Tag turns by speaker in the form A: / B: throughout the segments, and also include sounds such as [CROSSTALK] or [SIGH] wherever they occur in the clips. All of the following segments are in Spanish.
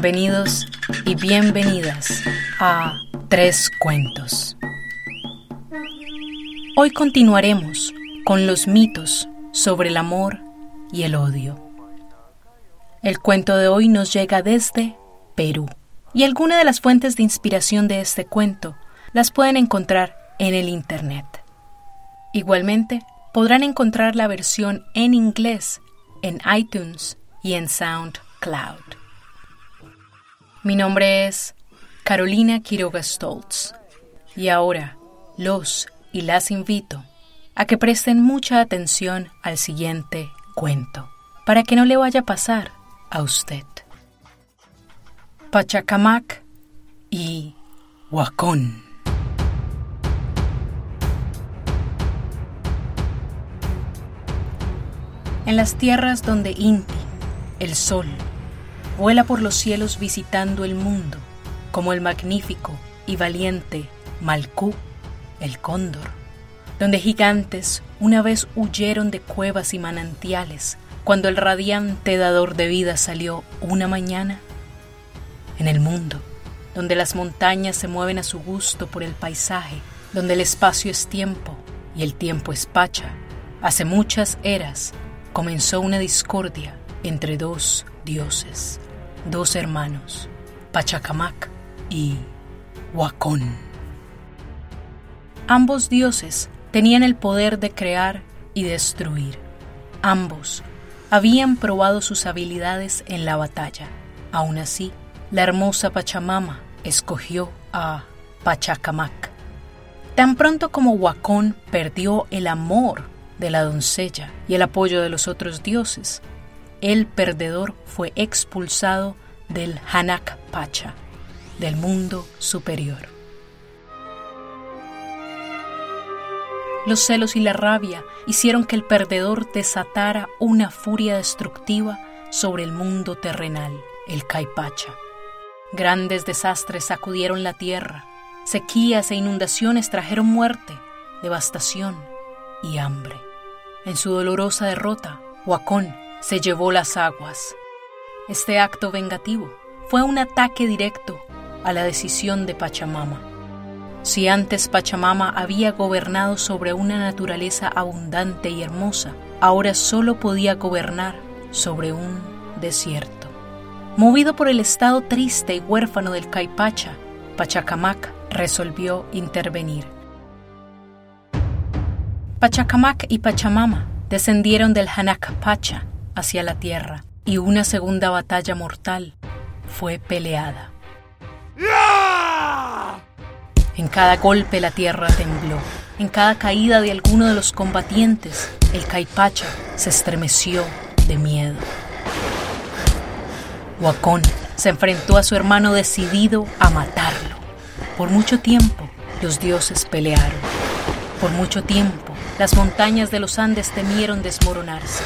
A: Bienvenidos y bienvenidas a Tres Cuentos. Hoy continuaremos con los mitos sobre el amor y el odio. El cuento de hoy nos llega desde Perú y algunas de las fuentes de inspiración de este cuento las pueden encontrar en el Internet. Igualmente, podrán encontrar la versión en inglés en iTunes y en SoundCloud. Mi nombre es Carolina Quiroga Stoltz y ahora los y las invito a que presten mucha atención al siguiente cuento para que no le vaya a pasar a usted. Pachacamac y Huacón. En las tierras donde Inti, el sol, vuela por los cielos visitando el mundo, como el magnífico y valiente Malcú, el cóndor, donde gigantes una vez huyeron de cuevas y manantiales cuando el radiante dador de vida salió una mañana, en el mundo, donde las montañas se mueven a su gusto por el paisaje, donde el espacio es tiempo y el tiempo es pacha, hace muchas eras comenzó una discordia entre dos dioses, dos hermanos, Pachacamac y Huacón. Ambos dioses tenían el poder de crear y destruir. Ambos habían probado sus habilidades en la batalla. Aún así, la hermosa Pachamama escogió a Pachacamac. Tan pronto como Huacón perdió el amor de la doncella y el apoyo de los otros dioses, el perdedor fue expulsado del Hanak Pacha, del mundo superior. Los celos y la rabia hicieron que el perdedor desatara una furia destructiva sobre el mundo terrenal, el Caipacha. Grandes desastres sacudieron la tierra, sequías e inundaciones trajeron muerte, devastación y hambre. En su dolorosa derrota, Huacón se llevó las aguas. Este acto vengativo fue un ataque directo a la decisión de Pachamama. Si antes Pachamama había gobernado sobre una naturaleza abundante y hermosa, ahora solo podía gobernar sobre un desierto. Movido por el estado triste y huérfano del Caipacha, Pachacamac resolvió intervenir. Pachacamac y Pachamama descendieron del Hanak Pacha hacia la tierra y una segunda batalla mortal fue peleada. En cada golpe la tierra tembló. En cada caída de alguno de los combatientes, el Caipacha se estremeció de miedo. Huacón se enfrentó a su hermano decidido a matarlo. Por mucho tiempo los dioses pelearon. Por mucho tiempo las montañas de los Andes temieron desmoronarse.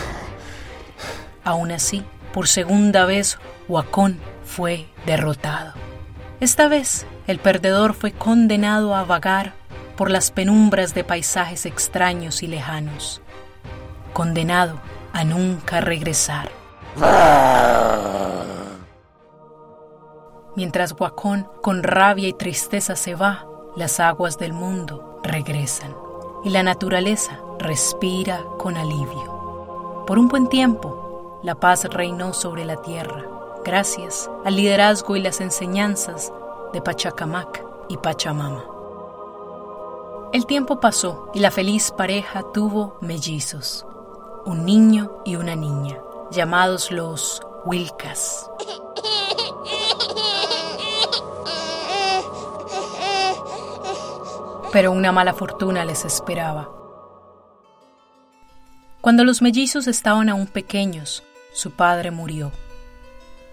A: Aún así, por segunda vez, Huacón fue derrotado. Esta vez, el perdedor fue condenado a vagar por las penumbras de paisajes extraños y lejanos, condenado a nunca regresar. Mientras Huacón con rabia y tristeza se va, las aguas del mundo regresan y la naturaleza respira con alivio. Por un buen tiempo, la paz reinó sobre la tierra, gracias al liderazgo y las enseñanzas de Pachacamac y Pachamama. El tiempo pasó y la feliz pareja tuvo mellizos, un niño y una niña, llamados los Wilcas. pero una mala fortuna les esperaba. Cuando los mellizos estaban aún pequeños, su padre murió.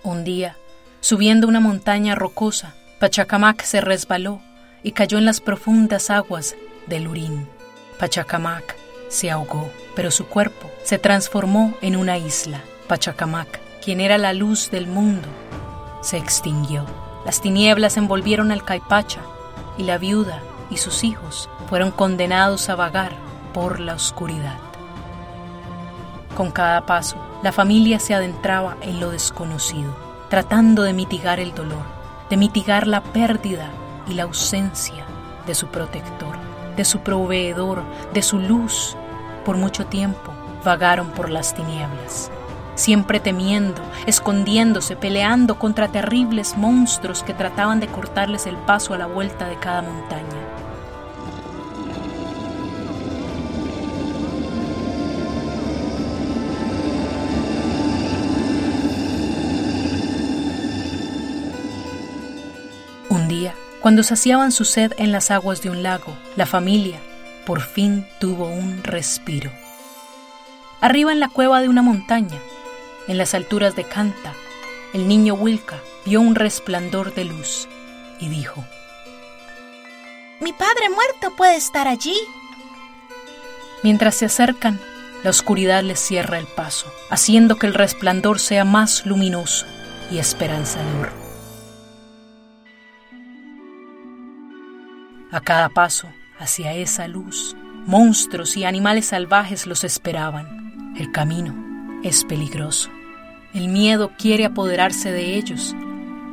A: Un día, subiendo una montaña rocosa, Pachacamac se resbaló y cayó en las profundas aguas del Urín. Pachacamac se ahogó, pero su cuerpo se transformó en una isla. Pachacamac, quien era la luz del mundo, se extinguió. Las tinieblas envolvieron al Caipacha y la viuda y sus hijos fueron condenados a vagar por la oscuridad. Con cada paso, la familia se adentraba en lo desconocido. tratando de mitigar el dolor, de mitigar la pérdida y la ausencia de su protector, de su proveedor, de su luz. Por mucho tiempo vagaron por las tinieblas, siempre temiendo, escondiéndose, peleando contra terribles monstruos que trataban de cortarles el paso a la vuelta de cada montaña. Cuando saciaban su sed en las aguas de un lago, la familia por fin tuvo un respiro. Arriba en la cueva de una montaña, en las alturas de Canta, el niño Wilka vio un resplandor de luz y dijo,
B: Mi padre muerto puede estar allí.
A: Mientras se acercan, la oscuridad les cierra el paso, haciendo que el resplandor sea más luminoso y esperanzador. A cada paso hacia esa luz, monstruos y animales salvajes los esperaban. El camino es peligroso. El miedo quiere apoderarse de ellos,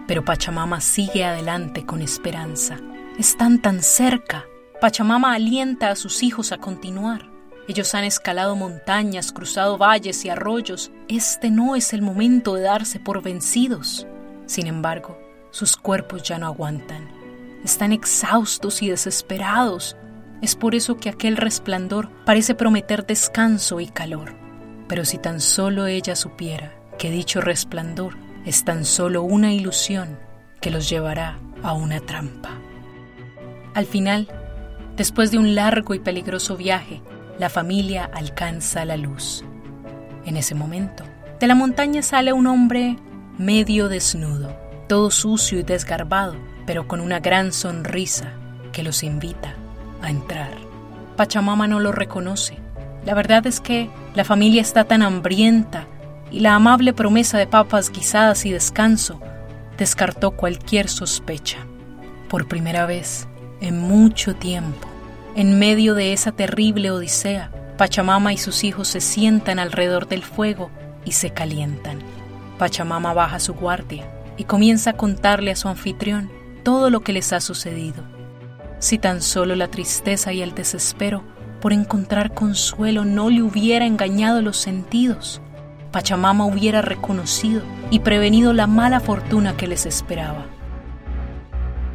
A: pero Pachamama sigue adelante con esperanza. Están tan cerca. Pachamama alienta a sus hijos a continuar. Ellos han escalado montañas, cruzado valles y arroyos. Este no es el momento de darse por vencidos. Sin embargo, sus cuerpos ya no aguantan están exhaustos y desesperados. Es por eso que aquel resplandor parece prometer descanso y calor. Pero si tan solo ella supiera que dicho resplandor es tan solo una ilusión que los llevará a una trampa. Al final, después de un largo y peligroso viaje, la familia alcanza la luz. En ese momento, de la montaña sale un hombre medio desnudo, todo sucio y desgarbado, pero con una gran sonrisa que los invita a entrar. Pachamama no lo reconoce. La verdad es que la familia está tan hambrienta y la amable promesa de papas guisadas y descanso descartó cualquier sospecha. Por primera vez en mucho tiempo, en medio de esa terrible odisea, Pachamama y sus hijos se sientan alrededor del fuego y se calientan. Pachamama baja su guardia y comienza a contarle a su anfitrión todo lo que les ha sucedido. Si tan solo la tristeza y el desespero por encontrar consuelo no le hubiera engañado los sentidos, Pachamama hubiera reconocido y prevenido la mala fortuna que les esperaba.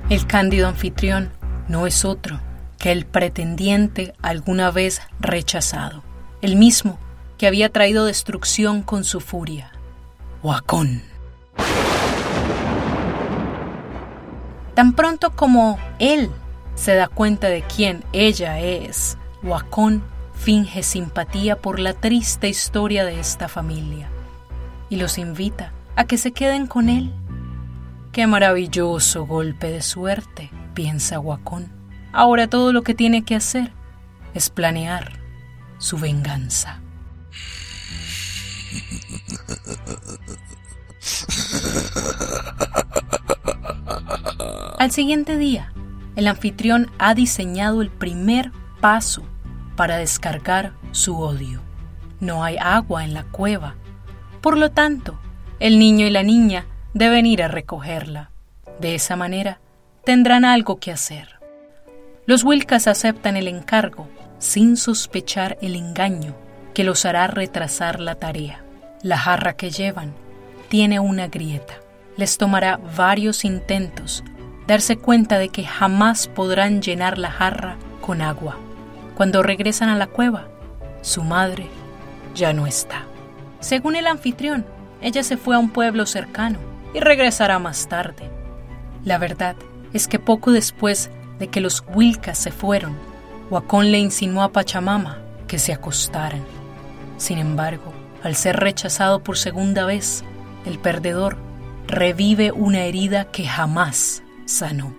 A: El cándido anfitrión no es otro que el pretendiente alguna vez rechazado, el mismo que había traído destrucción con su furia, Huacón. Tan pronto como él se da cuenta de quién ella es, Wacón finge simpatía por la triste historia de esta familia y los invita a que se queden con él. Qué maravilloso golpe de suerte, piensa Wacón. Ahora todo lo que tiene que hacer es planear su venganza. [LAUGHS] Al siguiente día, el anfitrión ha diseñado el primer paso para descargar su odio. No hay agua en la cueva. Por lo tanto, el niño y la niña deben ir a recogerla. De esa manera, tendrán algo que hacer. Los Wilcas aceptan el encargo sin sospechar el engaño que los hará retrasar la tarea. La jarra que llevan tiene una grieta. Les tomará varios intentos darse cuenta de que jamás podrán llenar la jarra con agua. Cuando regresan a la cueva, su madre ya no está. Según el anfitrión, ella se fue a un pueblo cercano y regresará más tarde. La verdad es que poco después de que los Wilcas se fueron, Huacón le insinuó a Pachamama que se acostaran. Sin embargo, al ser rechazado por segunda vez, el perdedor revive una herida que jamás sanó.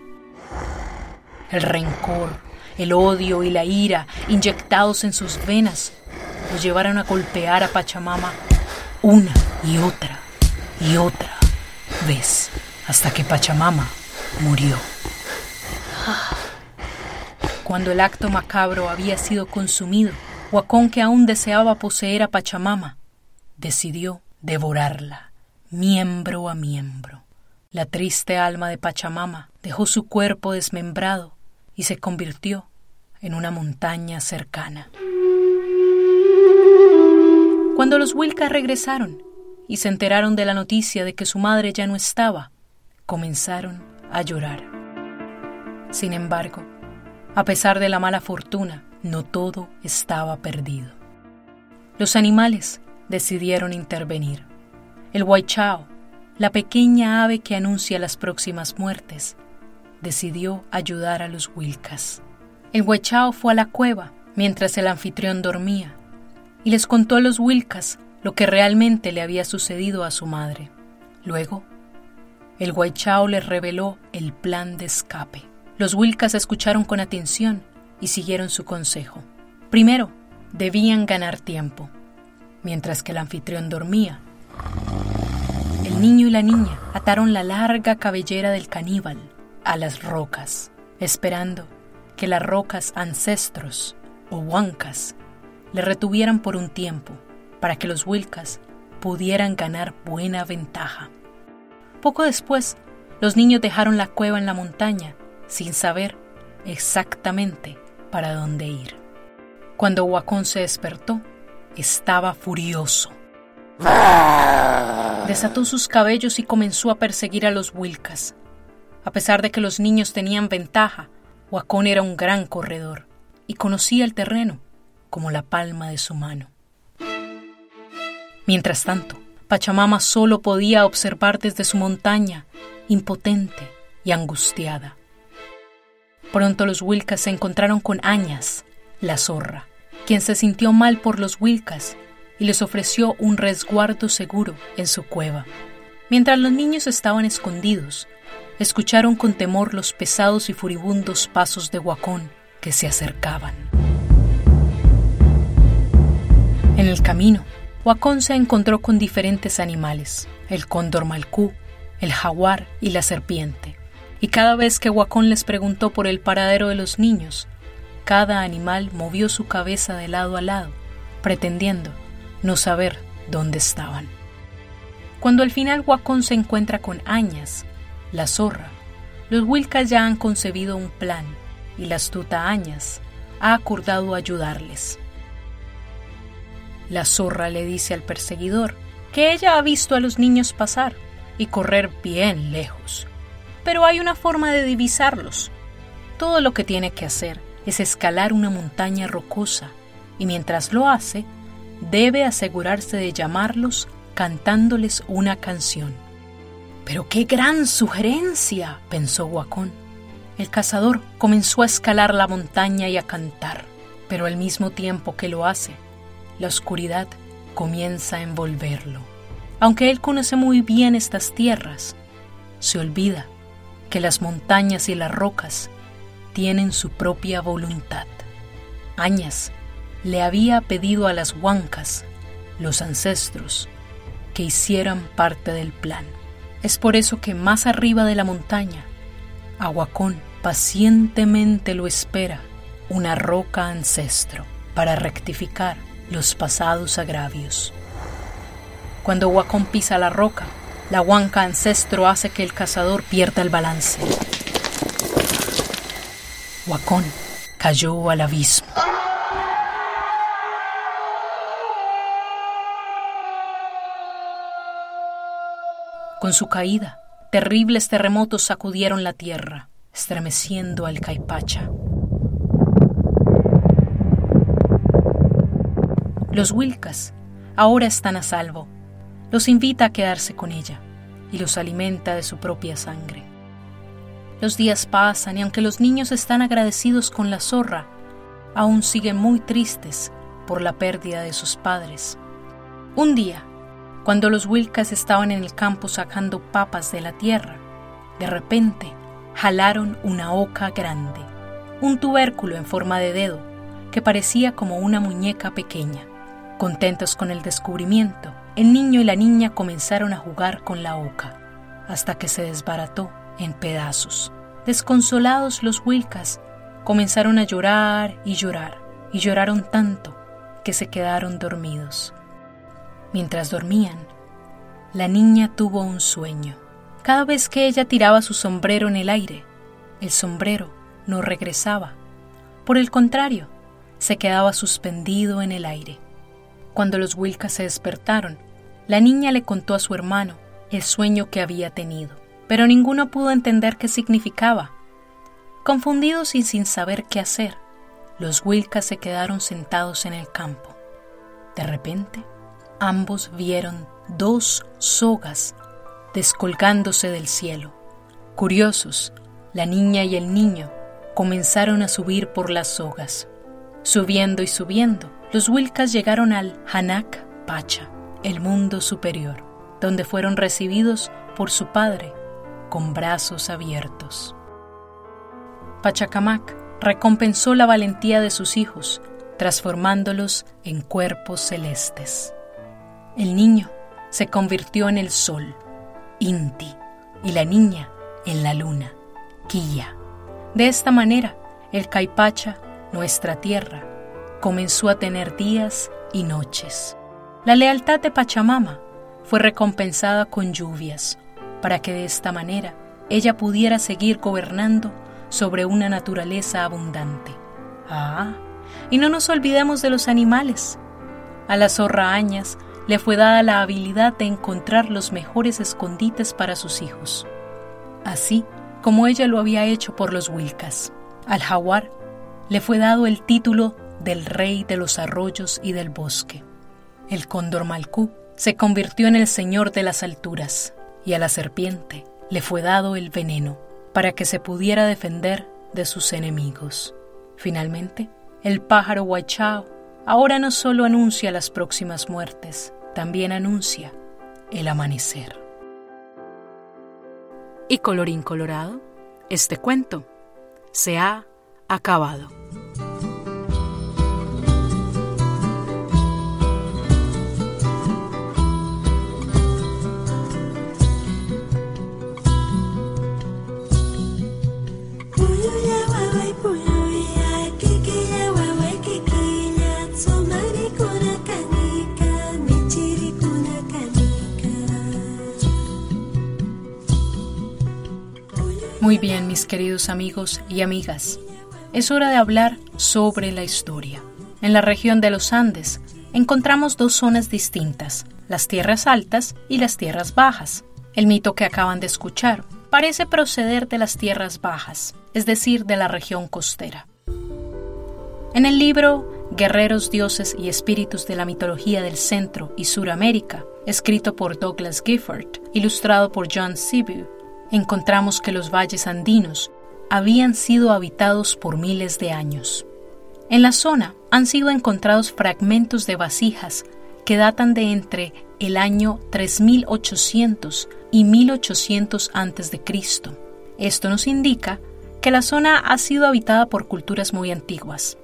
A: El rencor, el odio y la ira inyectados en sus venas lo llevaron a golpear a Pachamama una y otra y otra vez hasta que Pachamama murió. Cuando el acto macabro había sido consumido, Huacón, que aún deseaba poseer a Pachamama, decidió devorarla miembro a miembro. La triste alma de Pachamama dejó su cuerpo desmembrado y se convirtió en una montaña cercana. Cuando los Wilcas regresaron y se enteraron de la noticia de que su madre ya no estaba, comenzaron a llorar. Sin embargo, a pesar de la mala fortuna, no todo estaba perdido. Los animales decidieron intervenir. El huaychao, la pequeña ave que anuncia las próximas muertes, decidió ayudar a los Wilcas. El huaychao fue a la cueva mientras el anfitrión dormía y les contó a los Wilcas lo que realmente le había sucedido a su madre. Luego, el Guaychao les reveló el plan de escape. Los Wilcas escucharon con atención y siguieron su consejo. Primero, debían ganar tiempo. Mientras que el anfitrión dormía, niño y la niña ataron la larga cabellera del caníbal a las rocas, esperando que las rocas ancestros o huancas le retuvieran por un tiempo para que los Wilcas pudieran ganar buena ventaja. Poco después, los niños dejaron la cueva en la montaña sin saber exactamente para dónde ir. Cuando Wacón se despertó, estaba furioso. Desató sus cabellos y comenzó a perseguir a los Wilcas. A pesar de que los niños tenían ventaja, Wacón era un gran corredor y conocía el terreno como la palma de su mano. Mientras tanto, Pachamama solo podía observar desde su montaña, impotente y angustiada. Pronto los Wilcas se encontraron con Añas, la zorra, quien se sintió mal por los Wilcas y les ofreció un resguardo seguro en su cueva. Mientras los niños estaban escondidos, escucharon con temor los pesados y furibundos pasos de Huacón que se acercaban. En el camino, Huacón se encontró con diferentes animales, el cóndor malcú, el jaguar y la serpiente. Y cada vez que Huacón les preguntó por el paradero de los niños, cada animal movió su cabeza de lado a lado, pretendiendo no saber dónde estaban. Cuando al final Huacón se encuentra con Añas, la zorra, los Wilcas ya han concebido un plan y la astuta Añas ha acordado ayudarles. La zorra le dice al perseguidor que ella ha visto a los niños pasar y correr bien lejos. Pero hay una forma de divisarlos. Todo lo que tiene que hacer es escalar una montaña rocosa y mientras lo hace, debe asegurarse de llamarlos cantándoles una canción. Pero qué gran sugerencia, pensó Guacón. El cazador comenzó a escalar la montaña y a cantar, pero al mismo tiempo que lo hace, la oscuridad comienza a envolverlo. Aunque él conoce muy bien estas tierras, se olvida que las montañas y las rocas tienen su propia voluntad. Añas le había pedido a las huancas, los ancestros, que hicieran parte del plan. Es por eso que más arriba de la montaña, Aguacón pacientemente lo espera una roca ancestro para rectificar los pasados agravios. Cuando Huacón pisa la roca, la huanca ancestro hace que el cazador pierda el balance. Huacón cayó al abismo. Con su caída, terribles terremotos sacudieron la tierra, estremeciendo al Caipacha. Los Wilcas ahora están a salvo. Los invita a quedarse con ella y los alimenta de su propia sangre. Los días pasan y aunque los niños están agradecidos con la zorra, aún siguen muy tristes por la pérdida de sus padres. Un día, cuando los Wilcas estaban en el campo sacando papas de la tierra, de repente jalaron una oca grande, un tubérculo en forma de dedo que parecía como una muñeca pequeña. Contentos con el descubrimiento, el niño y la niña comenzaron a jugar con la oca, hasta que se desbarató en pedazos. Desconsolados los Wilcas comenzaron a llorar y llorar, y lloraron tanto que se quedaron dormidos. Mientras dormían, la niña tuvo un sueño. Cada vez que ella tiraba su sombrero en el aire, el sombrero no regresaba. Por el contrario, se quedaba suspendido en el aire. Cuando los Wilkas se despertaron, la niña le contó a su hermano el sueño que había tenido, pero ninguno pudo entender qué significaba. Confundidos y sin saber qué hacer, los Wilkas se quedaron sentados en el campo. De repente, ambos vieron dos sogas descolgándose del cielo. Curiosos, la niña y el niño comenzaron a subir por las sogas. Subiendo y subiendo, los Wilkas llegaron al Hanak Pacha, el mundo superior, donde fueron recibidos por su padre con brazos abiertos. Pachacamac recompensó la valentía de sus hijos, transformándolos en cuerpos celestes. El niño se convirtió en el sol, Inti, y la niña en la luna, Quilla. De esta manera, el Caipacha, nuestra tierra, comenzó a tener días y noches. La lealtad de Pachamama fue recompensada con lluvias, para que de esta manera ella pudiera seguir gobernando sobre una naturaleza abundante. Ah, y no nos olvidemos de los animales. A las zorraañas le fue dada la habilidad de encontrar los mejores escondites para sus hijos, así como ella lo había hecho por los Wilcas. Al jaguar le fue dado el título del rey de los arroyos y del bosque. El cóndor malcú se convirtió en el señor de las alturas y a la serpiente le fue dado el veneno para que se pudiera defender de sus enemigos. Finalmente, el pájaro huachao ahora no solo anuncia las próximas muertes, también anuncia el amanecer. Y colorín colorado, este cuento se ha acabado. Muy bien, mis queridos amigos y amigas, es hora de hablar sobre la historia. En la región de los Andes encontramos dos zonas distintas, las tierras altas y las tierras bajas. El mito que acaban de escuchar parece proceder de las tierras bajas, es decir, de la región costera. En el libro Guerreros, Dioses y Espíritus de la Mitología del Centro y Suramérica, escrito por Douglas Gifford, ilustrado por John Sibu, encontramos que los valles andinos habían sido habitados por miles de años. En la zona han sido encontrados fragmentos de vasijas que datan de entre el año 3800 y 1800 a.C. Esto nos indica que la zona ha sido habitada por culturas muy antiguas.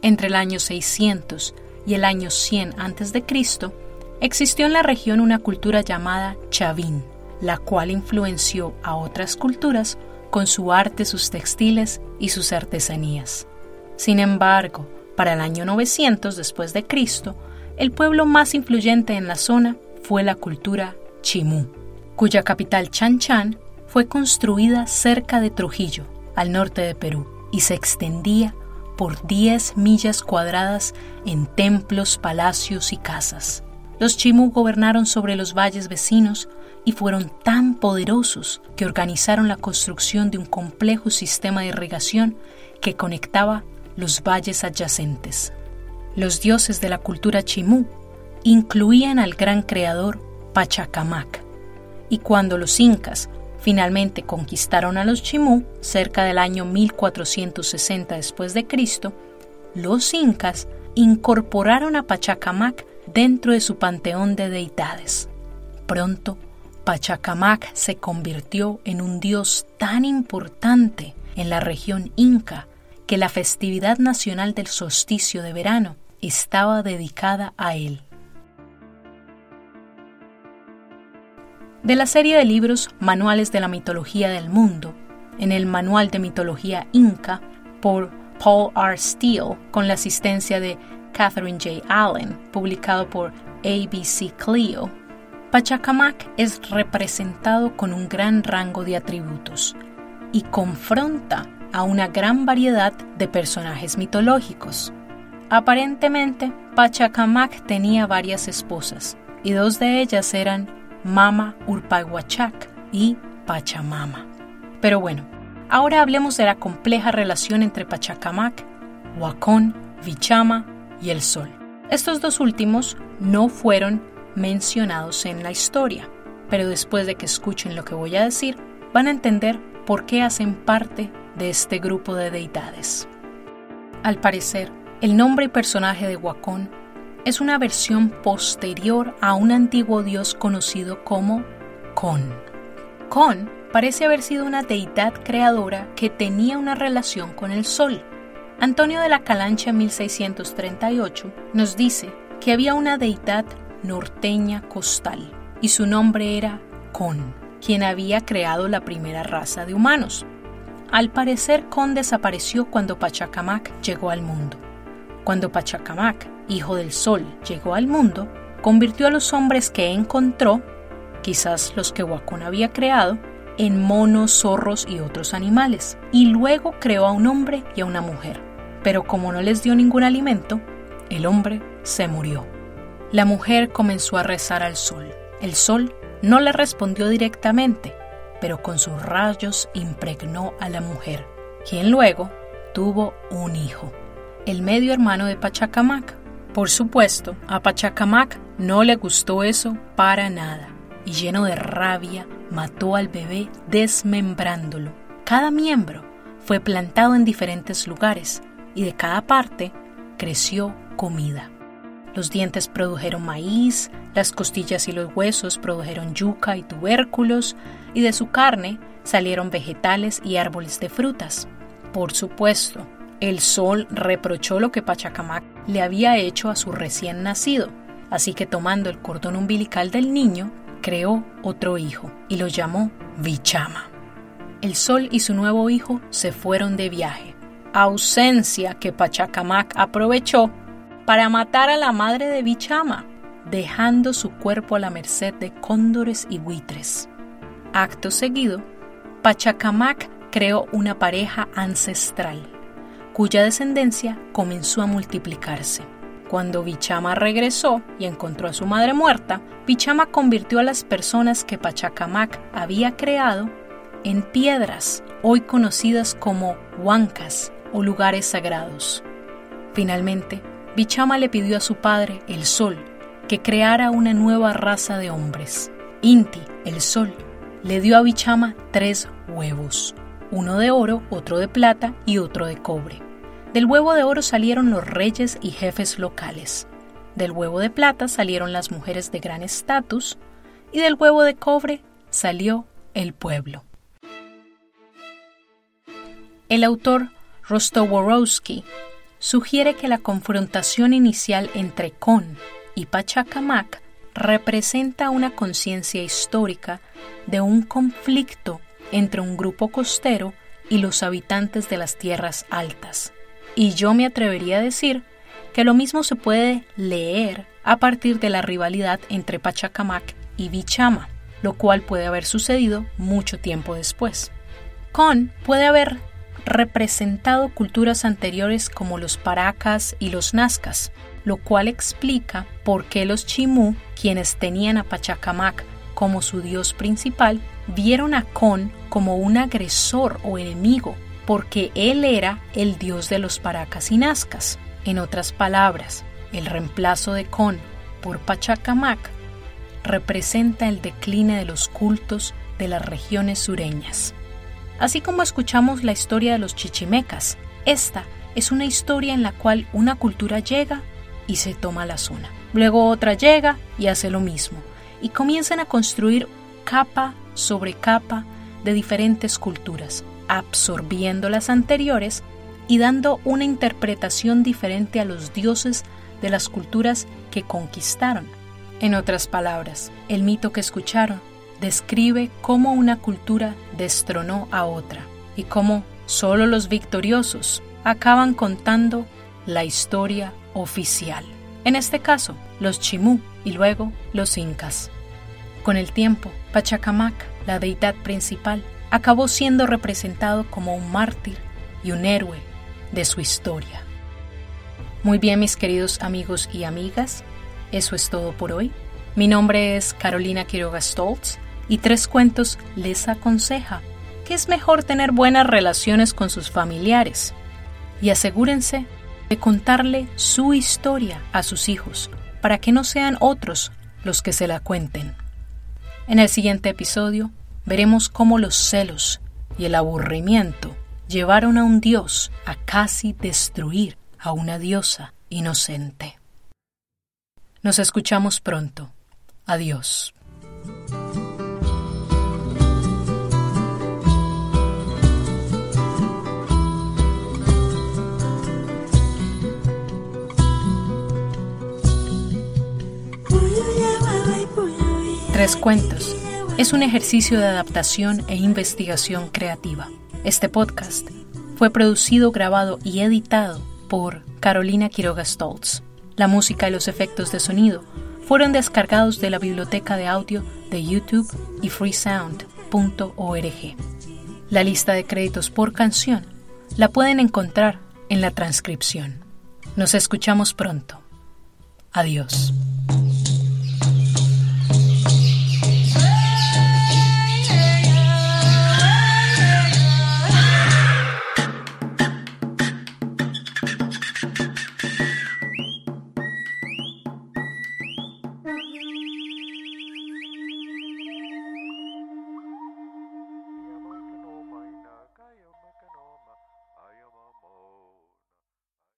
A: Entre el año 600 y el año 100 a.C., existió en la región una cultura llamada Chavín la cual influenció a otras culturas con su arte, sus textiles y sus artesanías. Sin embargo, para el año 900 después de Cristo, el pueblo más influyente en la zona fue la cultura Chimú, cuya capital Chan Chan fue construida cerca de Trujillo, al norte de Perú, y se extendía por 10 millas cuadradas en templos, palacios y casas. Los Chimú gobernaron sobre los valles vecinos y fueron tan poderosos que organizaron la construcción de un complejo sistema de irrigación que conectaba los valles adyacentes. Los dioses de la cultura chimú incluían al gran creador Pachacamac, y cuando los incas finalmente conquistaron a los chimú cerca del año 1460 después de Cristo, los incas incorporaron a Pachacamac dentro de su panteón de deidades. Pronto Pachacamac se convirtió en un dios tan importante en la región inca que la festividad nacional del solsticio de verano estaba dedicada a él. De la serie de libros Manuales de la Mitología del Mundo, en el Manual de Mitología Inca por Paul R. Steele, con la asistencia de Catherine J. Allen, publicado por ABC Clio, Pachacamac es representado con un gran rango de atributos y confronta a una gran variedad de personajes mitológicos. Aparentemente, Pachacamac tenía varias esposas, y dos de ellas eran Mama Urpaguachac y Pachamama. Pero bueno, ahora hablemos de la compleja relación entre Pachacamac, Huacón, Vichama y el Sol. Estos dos últimos no fueron mencionados en la historia, pero después de que escuchen lo que voy a decir, van a entender por qué hacen parte de este grupo de deidades. Al parecer, el nombre y personaje de Huacón es una versión posterior a un antiguo dios conocido como Con. Con parece haber sido una deidad creadora que tenía una relación con el sol. Antonio de la Calancha 1638 nos dice que había una deidad norteña costal y su nombre era Con, quien había creado la primera raza de humanos. Al parecer, Con desapareció cuando Pachacamac llegó al mundo. Cuando Pachacamac, hijo del sol, llegó al mundo, convirtió a los hombres que encontró, quizás los que Huacón había creado, en monos, zorros y otros animales, y luego creó a un hombre y a una mujer. Pero como no les dio ningún alimento, el hombre se murió. La mujer comenzó a rezar al sol. El sol no le respondió directamente, pero con sus rayos impregnó a la mujer, quien luego tuvo un hijo el medio hermano de Pachacamac. Por supuesto, a Pachacamac no le gustó eso para nada y lleno de rabia mató al bebé desmembrándolo. Cada miembro fue plantado en diferentes lugares y de cada parte creció comida. Los dientes produjeron maíz, las costillas y los huesos produjeron yuca y tubérculos, y de su carne salieron vegetales y árboles de frutas. Por supuesto, el sol reprochó lo que Pachacamac le había hecho a su recién nacido, así que tomando el cordón umbilical del niño, creó otro hijo y lo llamó Vichama. El sol y su nuevo hijo se fueron de viaje, ausencia que Pachacamac aprovechó para matar a la madre de Vichama, dejando su cuerpo a la merced de cóndores y buitres. Acto seguido, Pachacamac creó una pareja ancestral cuya descendencia comenzó a multiplicarse. Cuando Bichama regresó y encontró a su madre muerta, Bichama convirtió a las personas que Pachacamac había creado en piedras, hoy conocidas como huancas o lugares sagrados. Finalmente, Bichama le pidió a su padre, el Sol, que creara una nueva raza de hombres. Inti, el Sol, le dio a Bichama tres huevos, uno de oro, otro de plata y otro de cobre. Del huevo de oro salieron los reyes y jefes locales. Del huevo de plata salieron las mujeres de gran estatus y del huevo de cobre salió el pueblo. El autor Rostoworowski sugiere que la confrontación inicial entre Con y Pachacamac representa una conciencia histórica de un conflicto entre un grupo costero y los habitantes de las tierras altas. Y yo me atrevería a decir que lo mismo se puede leer a partir de la rivalidad entre Pachacamac y Bichama, lo cual puede haber sucedido mucho tiempo después. Con puede haber representado culturas anteriores como los Paracas y los Nazcas, lo cual explica por qué los Chimú, quienes tenían a Pachacamac como su dios principal, vieron a Con como un agresor o enemigo porque él era el dios de los paracas y nazcas. En otras palabras, el reemplazo de Con por Pachacamac representa el decline de los cultos de las regiones sureñas. Así como escuchamos la historia de los chichimecas, esta es una historia en la cual una cultura llega y se toma la zona. Luego otra llega y hace lo mismo, y comienzan a construir capa sobre capa de diferentes culturas, absorbiendo las anteriores y dando una interpretación diferente a los dioses de las culturas que conquistaron. En otras palabras, el mito que escucharon describe cómo una cultura destronó a otra y cómo solo los victoriosos acaban contando la historia oficial. En este caso, los chimú y luego los incas. con el tiempo, Pachacamac, la deidad principal, acabó siendo representado como un mártir y un héroe de su historia. Muy bien, mis queridos amigos y amigas, eso es todo por hoy. Mi nombre es Carolina Quiroga Stoltz y Tres Cuentos les aconseja que es mejor tener buenas relaciones con sus familiares y asegúrense de contarle su historia a sus hijos para que no sean otros los que se la cuenten. En el siguiente episodio veremos cómo los celos y el aburrimiento llevaron a un dios a casi destruir a una diosa inocente. Nos escuchamos pronto. Adiós. Tres Cuentos es un ejercicio de adaptación e investigación creativa. Este podcast fue producido, grabado y editado por Carolina Quiroga Stoltz. La música y los efectos de sonido fueron descargados de la biblioteca de audio de YouTube y freesound.org. La lista de créditos por canción la pueden encontrar en la transcripción. Nos escuchamos pronto. Adiós.